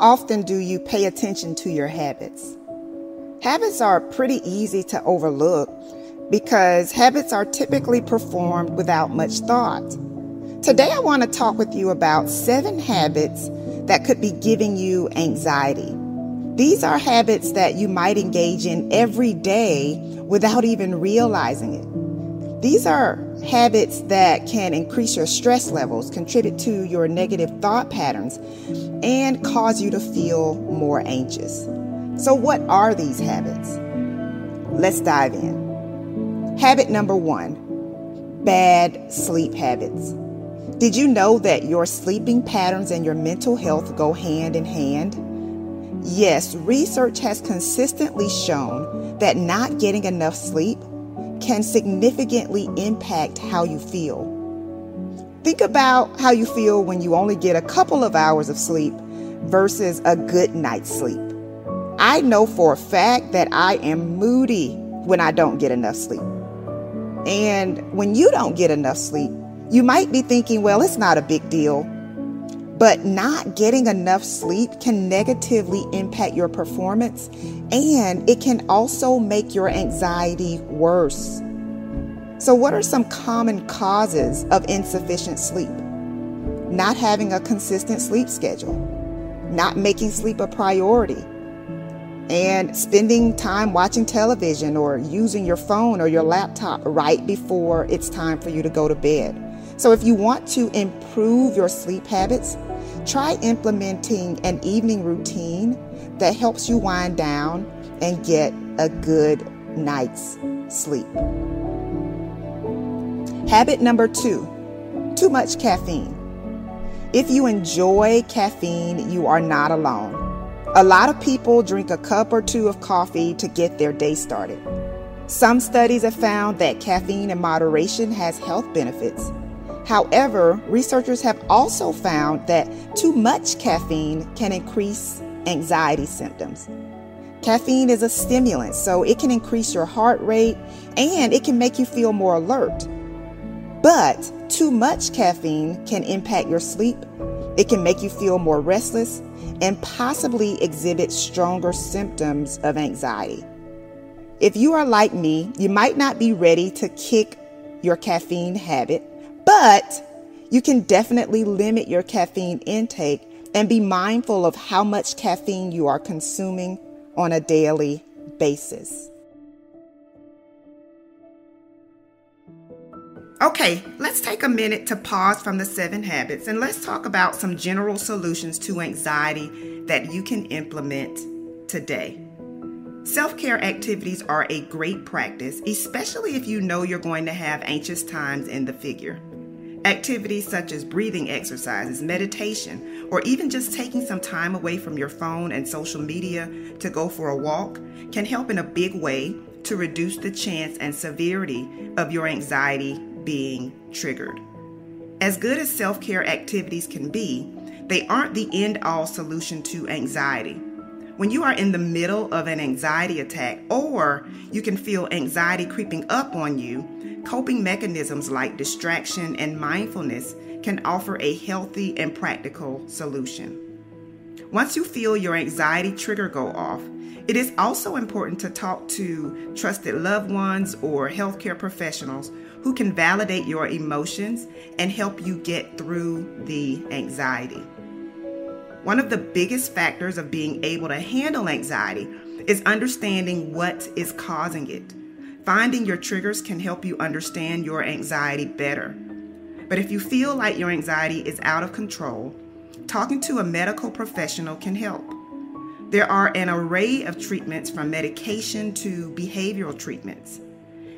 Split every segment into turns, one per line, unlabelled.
Often do you pay attention to your habits? Habits are pretty easy to overlook because habits are typically performed without much thought. Today, I want to talk with you about seven habits that could be giving you anxiety. These are habits that you might engage in every day without even realizing it. These are habits that can increase your stress levels, contribute to your negative thought patterns, and cause you to feel more anxious. So, what are these habits? Let's dive in. Habit number one bad sleep habits. Did you know that your sleeping patterns and your mental health go hand in hand? Yes, research has consistently shown that not getting enough sleep can significantly impact how you feel. Think about how you feel when you only get a couple of hours of sleep versus a good night's sleep. I know for a fact that I am moody when I don't get enough sleep. And when you don't get enough sleep, you might be thinking, well, it's not a big deal. But not getting enough sleep can negatively impact your performance and it can also make your anxiety worse. So, what are some common causes of insufficient sleep? Not having a consistent sleep schedule, not making sleep a priority, and spending time watching television or using your phone or your laptop right before it's time for you to go to bed. So, if you want to improve your sleep habits, try implementing an evening routine that helps you wind down and get a good night's sleep. Habit number two too much caffeine. If you enjoy caffeine, you are not alone. A lot of people drink a cup or two of coffee to get their day started. Some studies have found that caffeine in moderation has health benefits. However, researchers have also found that too much caffeine can increase anxiety symptoms. Caffeine is a stimulant, so it can increase your heart rate and it can make you feel more alert. But too much caffeine can impact your sleep It can make you feel more restless and possibly exhibit stronger symptoms of anxiety. If you are like me, you might not be ready to kick your caffeine habit, but you can definitely limit your caffeine intake and be mindful of how much caffeine you are consuming on a daily basis. Okay, let's take a minute to pause from the seven habits and let's talk about some general solutions to anxiety that you can implement today. Self care activities are a great practice, especially if you know you're going to have anxious times in the figure. Activities such as breathing exercises, meditation, or even just taking some time away from your phone and social media to go for a walk can help in a big way to reduce the chance and severity of your anxiety being triggered. As good as self care activities can be, they aren't the end all solution to anxiety. When you are in the middle of an anxiety attack, or you can feel anxiety creeping up on you, coping mechanisms like distraction and mindfulness can offer a healthy and practical solution. Once you feel your anxiety trigger go off, it is also important to talk to trusted loved ones or healthcare professionals who can validate your emotions and help you get through the anxiety. One of the biggest factors of being able to handle anxiety is understanding what is causing it. Finding your triggers can help you understand your anxiety better. But if you feel like your anxiety is out of control, talking to a medical professional can help. There are an array of treatments from medication to behavioral treatments.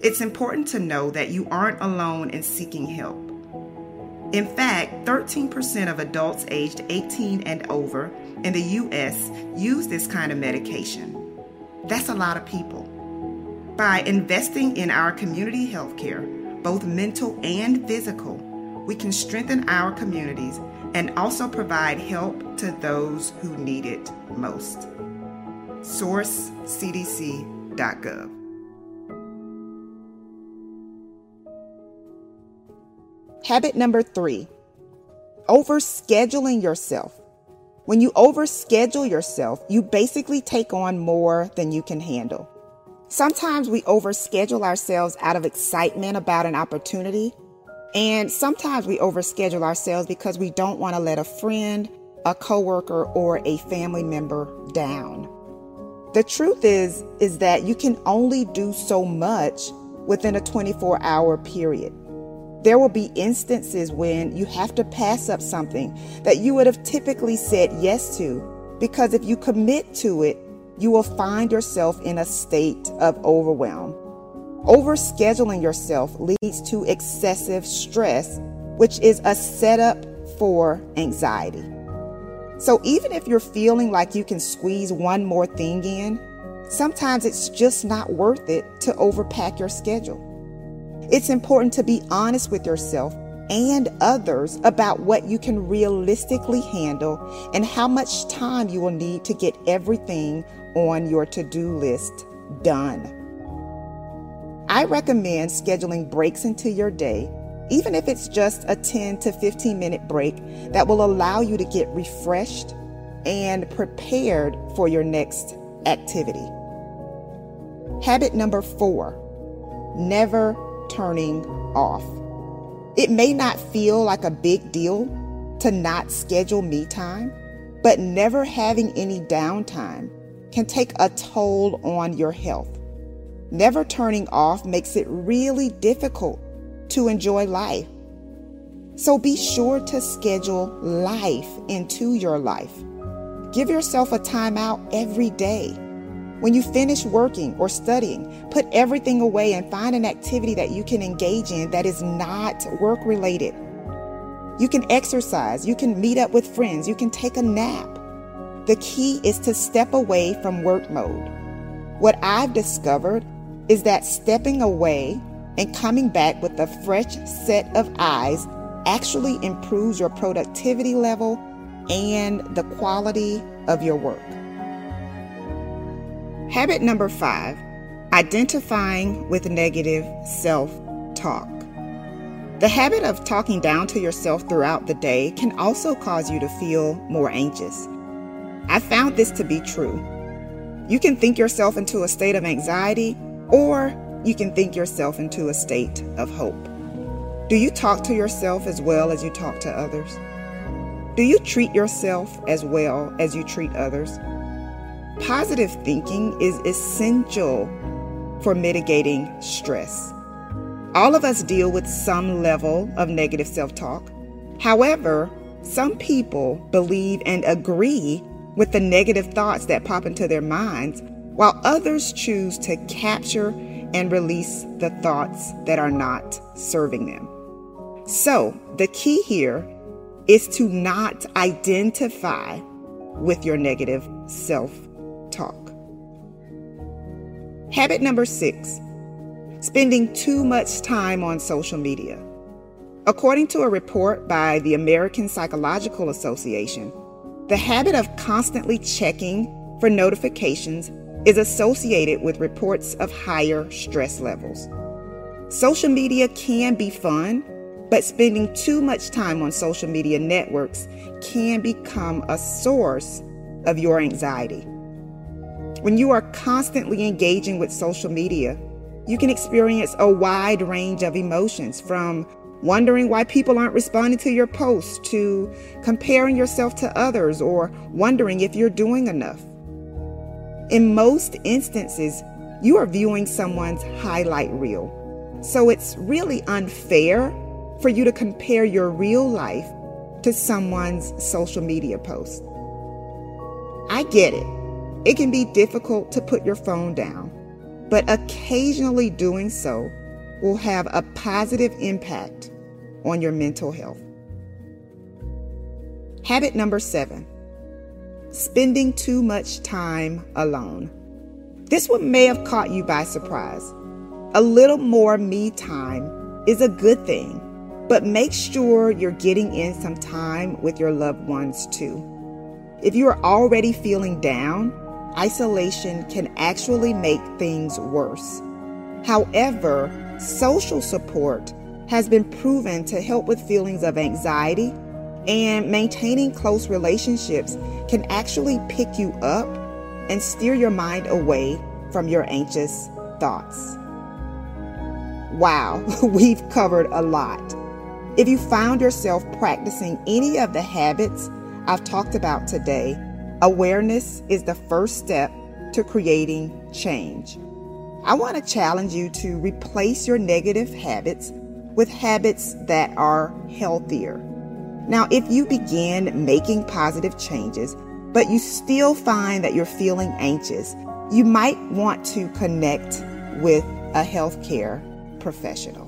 It's important to know that you aren't alone in seeking help. In fact, 13% of adults aged 18 and over in the US use this kind of medication. That's a lot of people. By investing in our community health care, both mental and physical, we can strengthen our communities and also provide help to those who need it most. Source cdc.gov. Habit number three overscheduling yourself. When you overschedule yourself, you basically take on more than you can handle. Sometimes we overschedule ourselves out of excitement about an opportunity, and sometimes we overschedule ourselves because we don't want to let a friend, a coworker, or a family member down. The truth is is that you can only do so much within a 24-hour period. There will be instances when you have to pass up something that you would have typically said yes to because if you commit to it, you will find yourself in a state of overwhelm. Overscheduling yourself leads to excessive stress, which is a setup for anxiety. So, even if you're feeling like you can squeeze one more thing in, sometimes it's just not worth it to overpack your schedule. It's important to be honest with yourself and others about what you can realistically handle and how much time you will need to get everything on your to do list done. I recommend scheduling breaks into your day, even if it's just a 10 to 15 minute break that will allow you to get refreshed and prepared for your next activity. Habit number four never turning off. It may not feel like a big deal to not schedule me time, but never having any downtime can take a toll on your health. Never turning off makes it really difficult to enjoy life. So be sure to schedule life into your life. Give yourself a timeout every day. When you finish working or studying, put everything away and find an activity that you can engage in that is not work related. You can exercise, you can meet up with friends, you can take a nap. The key is to step away from work mode. What I've discovered is that stepping away and coming back with a fresh set of eyes actually improves your productivity level and the quality of your work. Habit number five identifying with negative self talk. The habit of talking down to yourself throughout the day can also cause you to feel more anxious. I found this to be true. You can think yourself into a state of anxiety, or you can think yourself into a state of hope. Do you talk to yourself as well as you talk to others? Do you treat yourself as well as you treat others? Positive thinking is essential for mitigating stress. All of us deal with some level of negative self talk. However, some people believe and agree with the negative thoughts that pop into their minds, while others choose to capture and release the thoughts that are not serving them. So, the key here is to not identify with your negative self. Habit number six spending too much time on social media. According to a report by the American Psychological Association, the habit of constantly checking for notifications is associated with reports of higher stress levels. Social media can be fun, but spending too much time on social media networks can become a source of your anxiety. When you are constantly engaging with social media, you can experience a wide range of emotions from wondering why people aren't responding to your posts to comparing yourself to others or wondering if you're doing enough. In most instances, you are viewing someone's highlight reel. So it's really unfair for you to compare your real life to someone's social media post. I get it. It can be difficult to put your phone down, but occasionally doing so will have a positive impact on your mental health. Habit number seven spending too much time alone. This one may have caught you by surprise. A little more me time is a good thing but make sure you're getting in some time with your loved ones too. If you are already feeling down, isolation can actually make things worse. However, social support has been proven to help with feelings of anxiety, and maintaining close relationships can actually pick you up and steer your mind away from your anxious thoughts. Wow, we've covered a lot. If you found yourself practicing any of the habits I've talked about today, awareness is the first step to creating change. I want to challenge you to replace your negative habits with habits that are healthier. Now, if you begin making positive changes, but you still find that you're feeling anxious, you might want to connect with a healthcare professional.